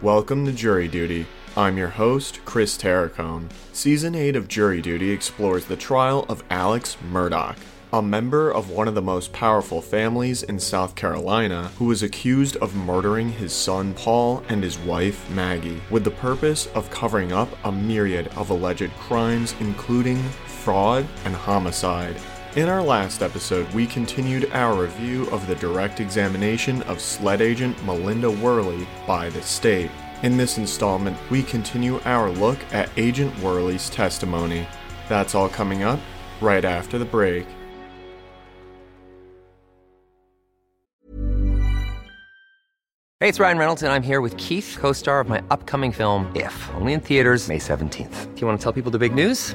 Welcome to Jury Duty. I'm your host, Chris Terracone. Season 8 of Jury Duty explores the trial of Alex Murdaugh, a member of one of the most powerful families in South Carolina who was accused of murdering his son Paul and his wife Maggie, with the purpose of covering up a myriad of alleged crimes, including fraud and homicide. In our last episode, we continued our review of the direct examination of SLED agent Melinda Worley by the state. In this installment, we continue our look at Agent Worley's testimony. That's all coming up right after the break. Hey, it's Ryan Reynolds, and I'm here with Keith, co star of my upcoming film, If, only in theaters, May 17th. Do you want to tell people the big news?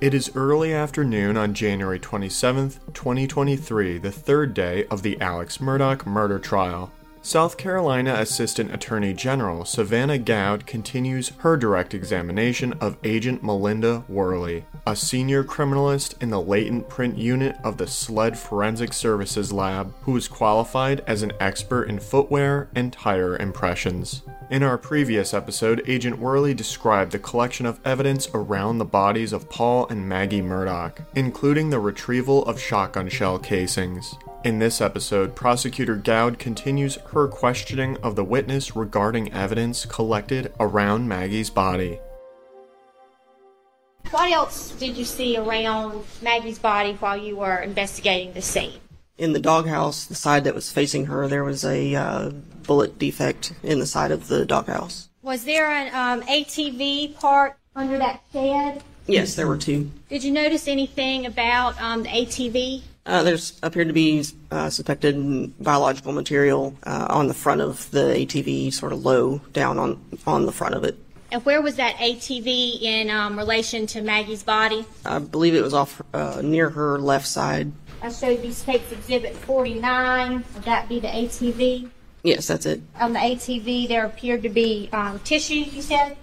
It is early afternoon on January 27th, 2023, the third day of the Alex Murdaugh murder trial. South Carolina Assistant Attorney General Savanna Goude continues her direct examination of Agent Melinda Worley, a senior criminalist in the latent print unit of the SLED Forensic Services Lab, who is qualified as an expert in footwear and tire impressions. In our previous episode, Agent Worley described the collection of evidence around the bodies of Paul and Maggie Murdaugh, including the retrieval of shotgun shell casings. In this episode, Prosecutor Goude continues her questioning of the witness regarding evidence collected around Maggie's body. What else did you see around Maggie's body while you were investigating the scene? In the doghouse, the side that was facing her, there was a uh, bullet defect in the side of the doghouse. Was there an um, ATV part under that shed? Yes, there were two. Did you notice anything about um, the ATV? Uh, there's appeared to be uh, suspected biological material uh, on the front of the ATV, sort of low down on on the front of it. And where was that ATV in um, relation to Maggie's body? I believe it was off uh, near her left side. I showed you States Exhibit 49. Would that be the ATV? Yes, that's it. On the ATV, there appeared to be um, tissue, you said?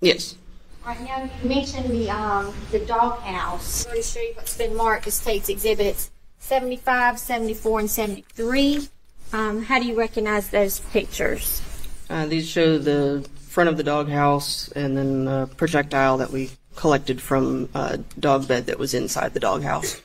Yes. All right, now you mentioned the, um, the doghouse. I'm going to show you what's been marked as States Exhibits 75, 74, and 73. Um, how do you recognize those pictures? Uh, these show the front of the doghouse and then a projectile that we collected from a dog bed that was inside the doghouse.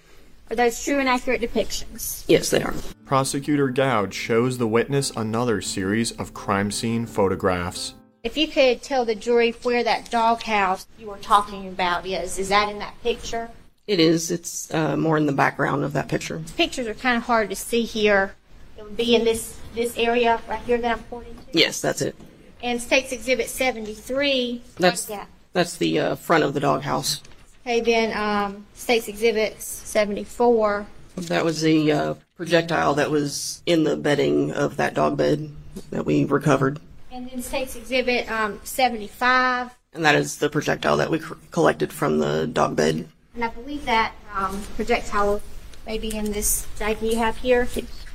Are those true and accurate depictions? Yes, they are. Prosecutor Goude shows the witness another series of crime scene photographs. If you could tell the jury where that doghouse you were talking about is, is that in that picture? It is. It's uh, more in the background of that picture. Pictures are kind of hard to see here. It would be in this this area right here that I'm pointing to. Yes, that's it. And States Exhibit 73. That's yeah. that's the uh, front of the doghouse. Okay, then um, States Exhibit 74. That was the uh, projectile that was in the bedding of that dog bed that we recovered, And then States Exhibit um, 75. and that is the projectile that we c- collected from the dog bed. And I believe that um, projectile may be in this diagram you have here.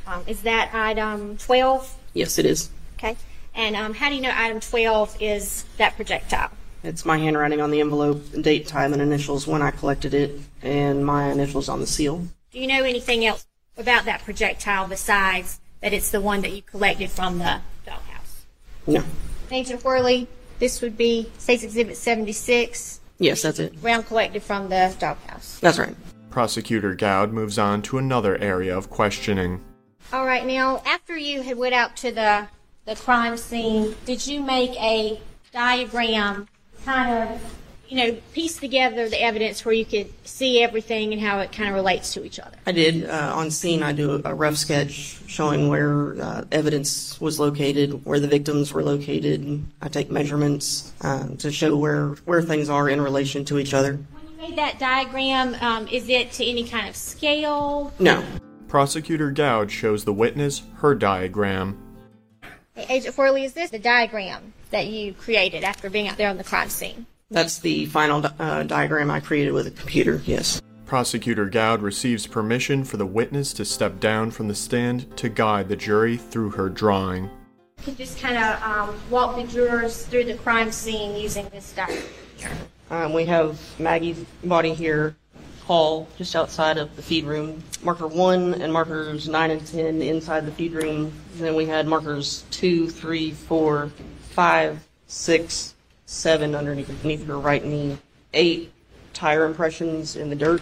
Um, is that item 12? Yes, it is. Okay. And um, how do you know item 12 is that projectile? It's my handwriting on the envelope, date, time, and initials when I collected it, and my initials on the seal. Do you know anything else about that projectile besides that it's the one that you collected from the doghouse? No. Agent Worley, this would be States Exhibit 76, Yes, that's it. round collected from the doghouse. That's right. Prosecutor Goude moves on to another area of questioning. All right, now after you had went out to the the crime scene, did you make a diagram, kind of, you know, piece together the evidence where you could see everything and how it kind of relates to each other? I did. Uh, on scene, I do a rough sketch showing where uh, evidence was located, where the victims were located. I take measurements uh, to show where, where things are in relation to each other. When you made that diagram, um, is it to any kind of scale? No. Prosecutor Goude shows the witness her diagram. Hey, Agent Worley, is this the diagram that you created after being out there on the crime scene? That's the final uh, diagram I created with a computer, yes. Prosecutor Goude receives permission for the witness to step down from the stand to guide the jury through her drawing. You just kind of um, walk the jurors through the crime scene using this diagram. Um, we have Maggie's body here, Paul just outside of the feed room, marker 1 and markers 9 and 10 inside the feed room. Then we had markers 2, 3, 4, 5, 6, 7 underneath, underneath her right knee, 8 tire impressions in the dirt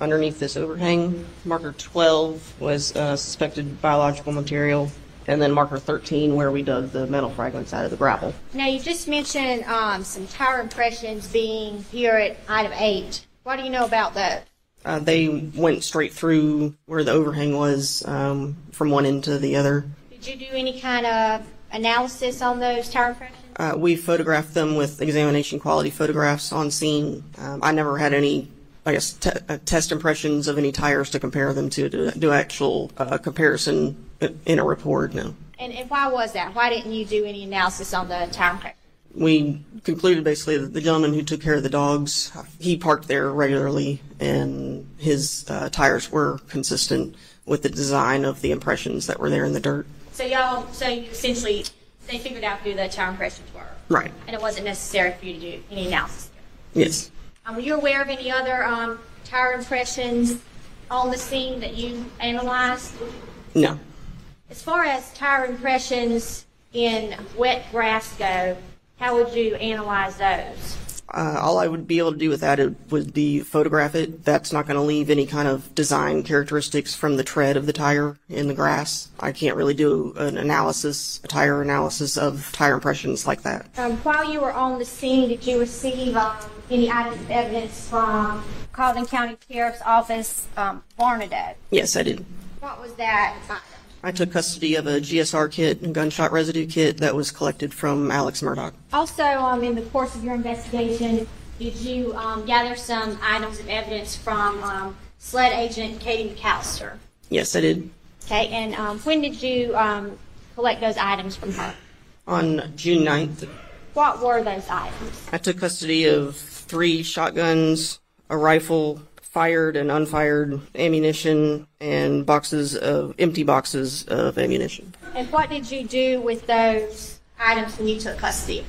underneath this overhang. Marker 12 was uh, suspected biological material. And then marker 13 where we dug the metal fragments out of the gravel. Now, you just mentioned um, some tire impressions being here at item 8. What do you know about that? Uh, they went straight through where the overhang was um, from one end to the other. Did you do any kind of analysis on those tire impressions? Uh, we photographed them with examination quality photographs on scene. Um, I never had any, I guess, te- uh, test impressions of any tires to compare them to, to do actual uh, comparison in a report, no. And, and why was that? Why didn't you do any analysis on the tire impressions? We concluded basically that the gentleman who took care of the dogs, he parked there regularly, and his uh, tires were consistent with the design of the impressions that were there in the dirt. So y'all, so you essentially, they figured out who the tire impressions were, Right. and it wasn't necessary for you to do any analysis. there. Yes. Um, were you aware of any other um, tire impressions on the scene that you analyzed? No. As far as tire impressions in wet grass go, how would you analyze those? Uh, all I would be able to do with that would be photograph it. That's not going to leave any kind of design characteristics from the tread of the tire in the grass. I can't really do an analysis, a tire analysis of tire impressions like that. Um, while you were on the scene, did you receive um, any items of evidence from Colleton County Sheriff's Office, um? Yes, I did. What was that? I took custody of a GSR kit and gunshot residue kit that was collected from Alex Murdaugh. Also, um, in the course of your investigation, did you um, gather some items of evidence from um, SLED agent Katie McAllister? Yes, I did. Okay, and um, when did you um, collect those items from her? On June 9th, What were those items? I took custody of three shotguns, a rifle, fired and unfired ammunition, and boxes of empty boxes of ammunition. And what did you do with those items when you took custody?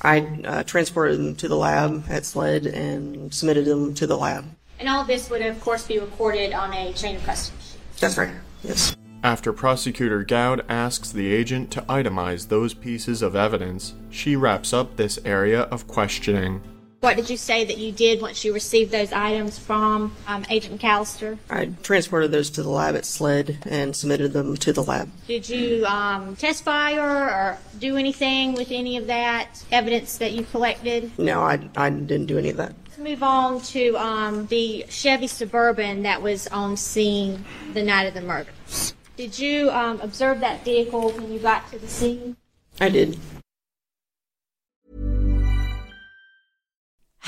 I uh, transported them to the lab at SLED and submitted them to the lab. And all this would, of course, be recorded on a chain of custody. That's right. Yes. After Prosecutor Goude asks the agent to itemize those pieces of evidence, she wraps up this area of questioning. What did you say that you did once you received those items from um, Agent McAllister? I transported those to the lab at SLED and submitted them to the lab. Did you um, test fire or do anything with any of that evidence that you collected? No, I, I didn't do any of that. Let's move on to um, the Chevy Suburban that was on scene the night of the murders. Did you um, observe that vehicle when you got to the scene? I did.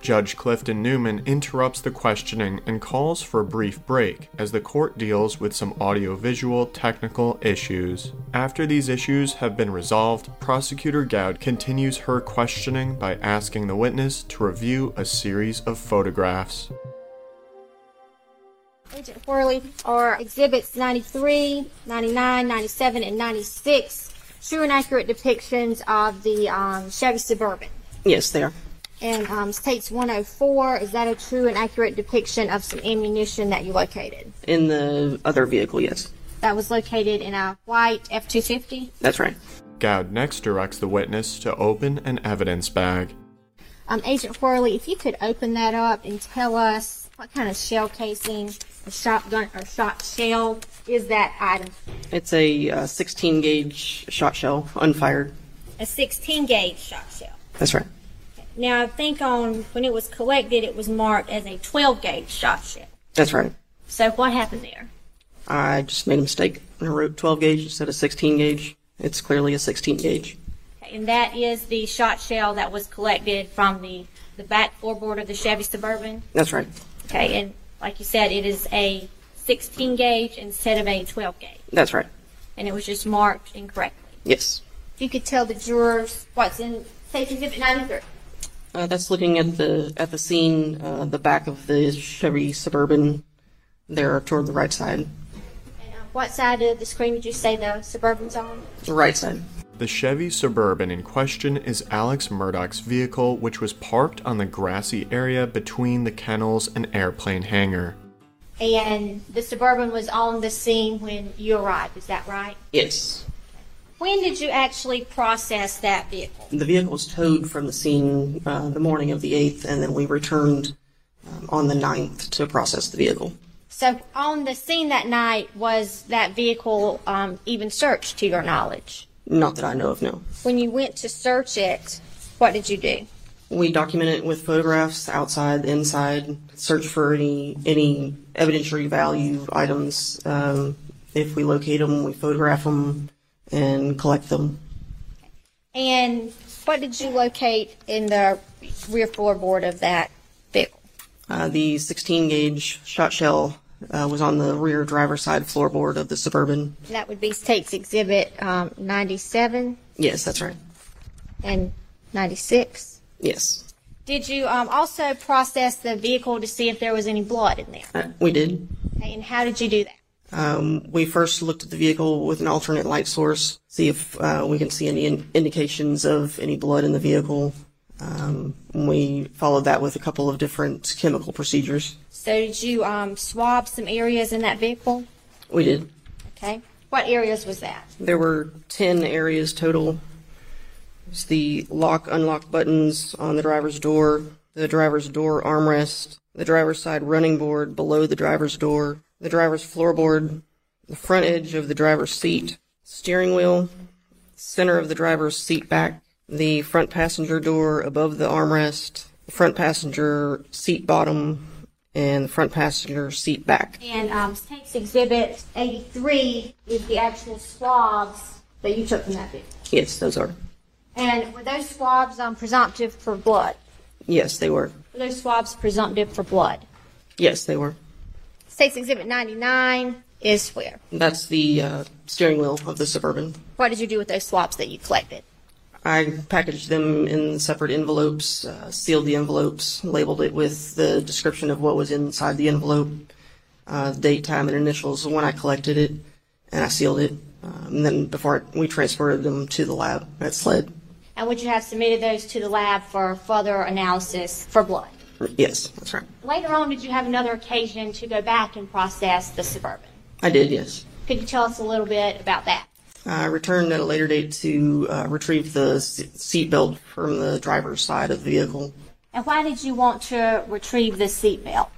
Judge Clifton Newman interrupts the questioning and calls for a brief break as the court deals with some audiovisual technical issues. After these issues have been resolved, Prosecutor Goude continues her questioning by asking the witness to review a series of photographs. Agent Worley, are exhibits 93, 99, 97, and 96 true and accurate depictions of the um, Chevy Suburban? Yes, they are. And um, states 104, is that a true and accurate depiction of some ammunition that you located? In the other vehicle, yes. That was located in a white F 250? That's right. Goude next directs the witness to open an evidence bag. Um, Agent Worley, if you could open that up and tell us what kind of shell casing, a shotgun, or shot shell is that item? It's a uh, 16 gauge shot shell, unfired. A 16 gauge shot shell. That's right. Now, I think on when it was collected, it was marked as a 12 gauge shot shell. That's right. So what happened there? I just made a mistake. I wrote 12 gauge instead of 16 gauge. It's clearly a 16 gauge. And that is the shot shell that was collected from the, the back floorboard of the Chevy Suburban. That's right. Okay, and like you said, it is a 16 gauge instead of a 12 gauge. That's right. And it was just marked incorrectly. Yes. If you could tell the jurors what's in Safety Exhibit 93. Uh, that's looking at the at the scene, uh, the back of the Chevy Suburban, there toward the right side. And uh, what side of the screen did you say the Suburban's on? The right side. The Chevy Suburban in question is Alex Murdaugh's vehicle, which was parked on the grassy area between the kennels and airplane hangar. And the Suburban was on the scene when you arrived, is that right? Yes. When did you actually process that vehicle? The vehicle was towed from the scene uh, the morning of the 8th, and then we returned um, on the 9th to process the vehicle. So, on the scene that night, was that vehicle um, even searched to your knowledge? Not that I know of, no. When you went to search it, what did you do? We document it with photographs outside, inside, search for any any evidentiary value items. Um, if we locate them, we photograph them and collect them. And what did you locate in the rear floorboard of that vehicle? Uh, the 16 gauge shot shell uh, was on the rear driver's side floorboard of the Suburban. That would be State's Exhibit um, 97 Yes, that's right. and 96. Yes, Did you um, also process the vehicle to see if there was any blood in there? uh, we did. Okay, and how did you do that? Um, we first looked at the vehicle with an alternate light source, see if uh, we can see any in- indications of any blood in the vehicle. Um, we followed that with a couple of different chemical procedures. So did you um, swab some areas in that vehicle? We did. Okay. What areas was that? There were 10 areas total. It's the lock, unlock buttons on the driver's door, the driver's door armrest, the driver's side running board below the driver's door, the driver's floorboard, the front edge of the driver's seat, steering wheel, center of the driver's seat back, the front passenger door above the armrest, the front passenger seat bottom, and the front passenger seat back. And um, State's Exhibit 83 is the actual swabs that you took from that vehicle. Yes, those are. And were those swabs um, presumptive for blood? Yes, they were. Were those swabs presumptive for blood? Yes, they were. State's Exhibit 99 is where? That's the uh, steering wheel of the Suburban. What did you do with those swabs that you collected? I packaged them in separate envelopes, uh, sealed the envelopes, labeled it with the description of what was inside the envelope, uh, date, time, and initials when I collected it, and I sealed it. Um, and then before we transferred them to the lab at SLED. And would you have submitted those to the lab for further analysis for blood? Yes, that's right. Later on, did you have another occasion to go back and process the Suburban? I did, yes. Could you tell us a little bit about that? I returned at a later date to uh, retrieve the seatbelt from the driver's side of the vehicle And why did you want to retrieve the seatbelt?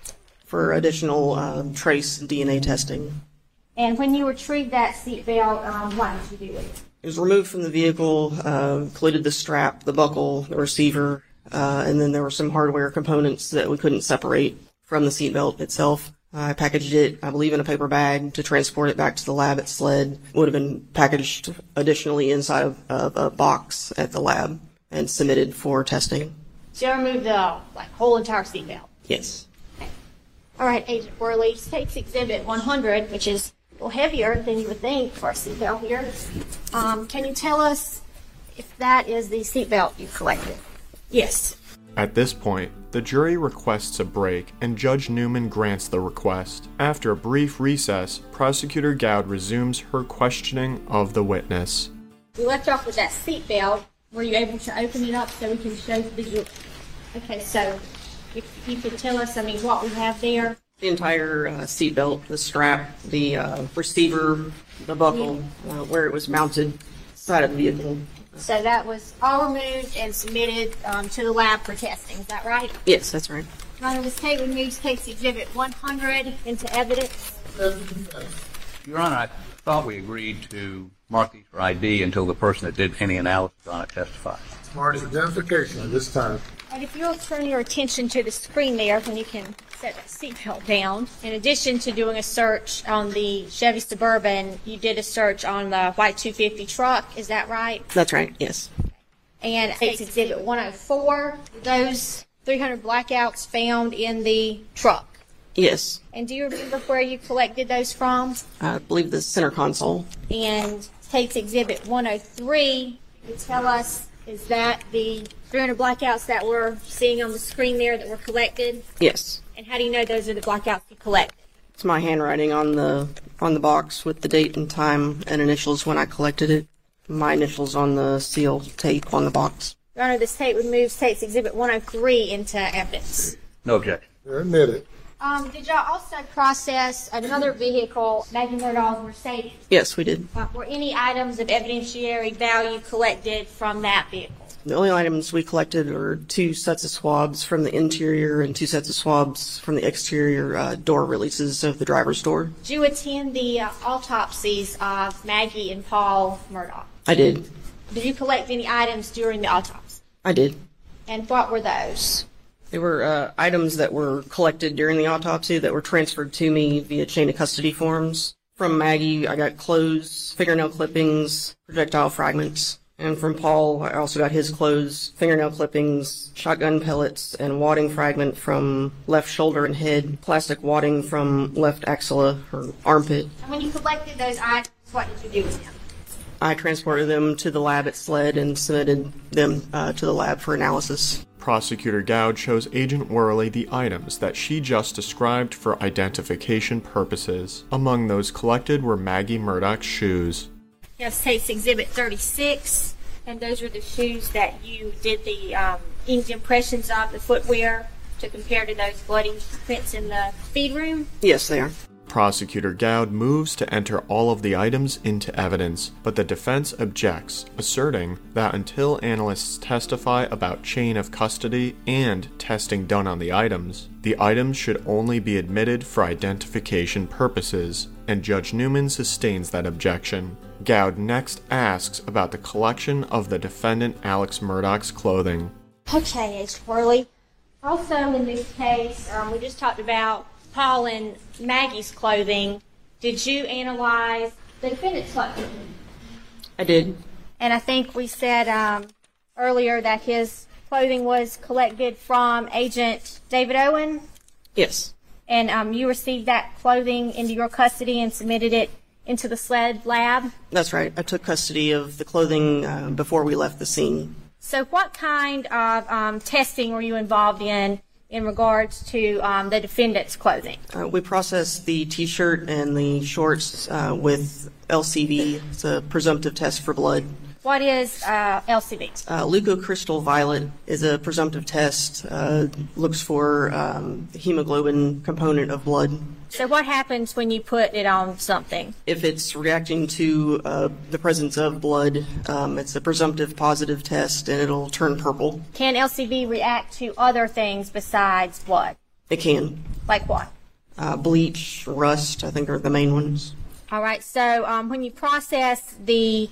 for additional um, trace DNA testing. And when you retrieved that seatbelt, um, what did you do it? It was removed from the vehicle, uh, included the strap, the buckle, the receiver, uh, and then there were some hardware components that we couldn't separate from the seatbelt itself. I packaged it, I believe, in a paper bag to transport it back to the lab at SLED. It would have been packaged additionally inside of, of a box at the lab and submitted for testing. So you removed the like whole entire seatbelt. Yes. All right, Agent Worley, State's Exhibit 100, which is a little heavier than you would think for a seatbelt here. Um, can you tell us if that is the seatbelt you collected? Yes. At this point, the jury requests a break and Judge Newman grants the request. After a brief recess, Prosecutor Goude resumes her questioning of the witness. We left off with that seat belt. Were you able to open it up so we can show the visual? Okay, so if you could tell us, I mean, what we have there. The entire uh, seat belt, the strap, the uh, receiver, the buckle, uh, where it was mounted, side of the vehicle. So that was all removed and submitted um, to the lab for testing. Is that right? Yes, that's right. Your Honor, this tape removes takes Exhibit 100 into evidence. Your Honor, I thought we agreed to mark these for ID until the person that did any analysis on it testifies. Mark's identification at this time. And if you'll turn your attention to the screen there, when you can set that seatbelt down. In addition to doing a search on the Chevy Suburban, you did a search on the white 250 truck. Is that right? That's right, yes. And it's Exhibit 104. Those 300 blackouts found in the truck. Yes. And do you remember where you collected those from? I believe the center console. And takes Exhibit 103. You tell us, is that the 300 blackouts that we're seeing on the screen there that were collected? Yes. And how do you know those are the blackouts you collect? It's my handwriting on the on the box with the date and time and initials when I collected it. My initials on the seal tape on the box. Your Honor, this tape removes takes Exhibit 103 into evidence. No objection. You're admitted. Um, did y'all also process another vehicle, Maggie Murdaugh's Mercedes? Yes, we did. Uh, were any items of evidentiary value collected from that vehicle? The only items we collected are two sets of swabs from the interior and two sets of swabs from the exterior uh, door releases of the driver's door. Did you attend the uh, autopsies of Maggie and Paul Murdaugh? I did. Did you collect any items during the autopsy? I did. And what were those? They were uh, items that were collected during the autopsy that were transferred to me via chain of custody forms. From Maggie, I got clothes, fingernail clippings, projectile fragments. And from Paul, I also got his clothes, fingernail clippings, shotgun pellets, and wadding fragment from left shoulder and head, plastic wadding from left axilla or armpit. And when you collected those items, what did you do with them? I transported them to the lab at SLED and submitted them uh, to the lab for analysis. Prosecutor Goude shows Agent Worley the items that she just described for identification purposes. Among those collected were Maggie Murdaugh's shoes. Yes, takes Exhibit 36, and those are the shoes that you did the um, inked impressions of, the footwear, to compare to those bloody prints in the feed room. Yes, they are. Prosecutor Goude moves to enter all of the items into evidence, but the defense objects, asserting that until analysts testify about chain of custody and testing done on the items, the items should only be admitted for identification purposes, and Judge Newman sustains that objection. Goude next asks about the collection of the defendant Alex Murdaugh's clothing. Okay, Agent Worley. Also, in this case, um, we just talked about Paul and Maggie's clothing. Did you analyze the defendant's clothing? I did. And I think we said um, earlier that his clothing was collected from Agent David Owen, Yes. and um, you received that clothing into your custody and submitted it into the SLED lab. That's right. I took custody of the clothing uh, before we left the scene. So, what kind of um, testing were you involved in in regards to um, the defendant's clothing? Uh, we processed the T-shirt and the shorts uh, with LCV. It's a presumptive test for blood. What is uh, LCV? Uh, leucocrystal violet is a presumptive test. Uh, looks for um, the hemoglobin component of blood. So, what happens when you put it on something? If it's reacting to uh, the presence of blood, um, it's a presumptive positive test, and it'll turn purple. Can LCV react to other things besides blood? It can. Like what? Uh, bleach, rust, I think are the main ones. All right. So, um, when you process the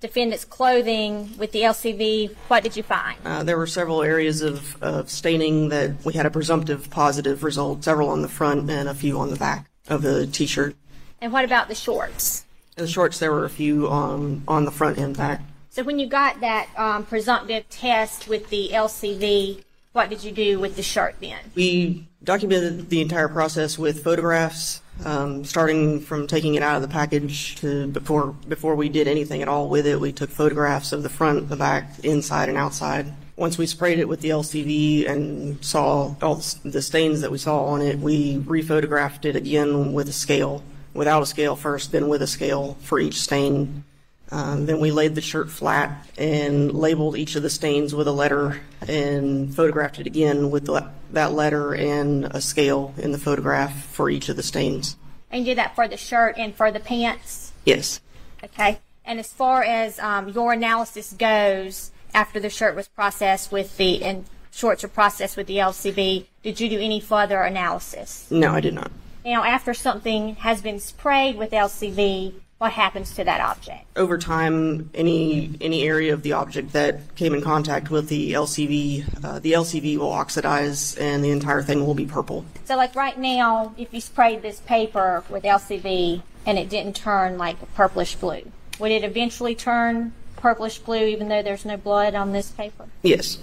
defendant's clothing with the LCV, what did you find? Uh, there were several areas of, of staining that we had a presumptive positive result, several on the front and a few on the back of the t-shirt. And what about the shorts? In the shorts, there were a few on, on the front and back. So, when you got that um, presumptive test with the LCV, what did you do with the shark then? We documented the entire process with photographs, um, starting from taking it out of the package to before before we did anything at all with it. We took photographs of the front, the back, inside, and outside. Once we sprayed it with the LCV and saw all the stains that we saw on it, we rephotographed it again with a scale, without a scale first, then with a scale for each stain. Um, then we laid the shirt flat and labeled each of the stains with a letter and photographed it again with the, that letter and a scale in the photograph for each of the stains. And you did that for the shirt and for the pants? Yes. Okay. And as far as um, your analysis goes, after the shirt was processed with the and shorts were processed with the LCV, did you do any further analysis? No, I did not. Now, after something has been sprayed with LCV, what happens to that object? Over time, any any area of the object that came in contact with the LCV, uh, the LCV will oxidize and the entire thing will be purple. So, like right now, if you sprayed this paper with LCV and it didn't turn like purplish blue, would it eventually turn purplish blue even though there's no blood on this paper? Yes.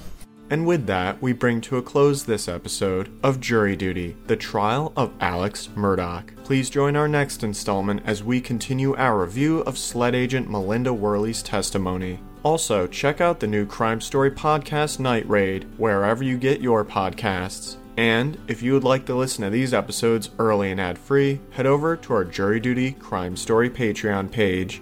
And with that, we bring to a close this episode of Jury Duty, the trial of Alex Murdaugh. Please join our next installment as we continue our review of SLED agent Melinda Worley's testimony. Also, check out the new Crime Story podcast Night Raid, wherever you get your podcasts. And if you would like to listen to these episodes early and ad free, head over to our Jury Duty Crime Story Patreon page.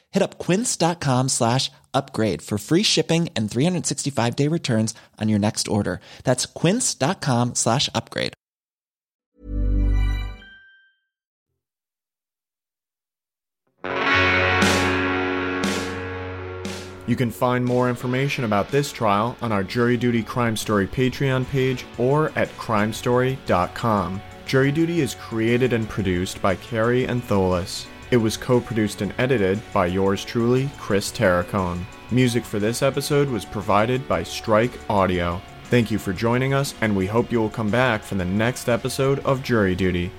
Hit up quince.com slash upgrade for free shipping and 365 day returns on your next order. That's quince.com slash upgrade. You can find more information about this trial on our Jury Duty Crime Story Patreon page or at crimestory.com. Jury Duty is created and produced by Kary Antholis. It was co-produced and edited by yours truly, Chris Terracone. Music for this episode was provided by Strike Audio. Thank you for joining us, and we hope you will come back for the next episode of Jury Duty.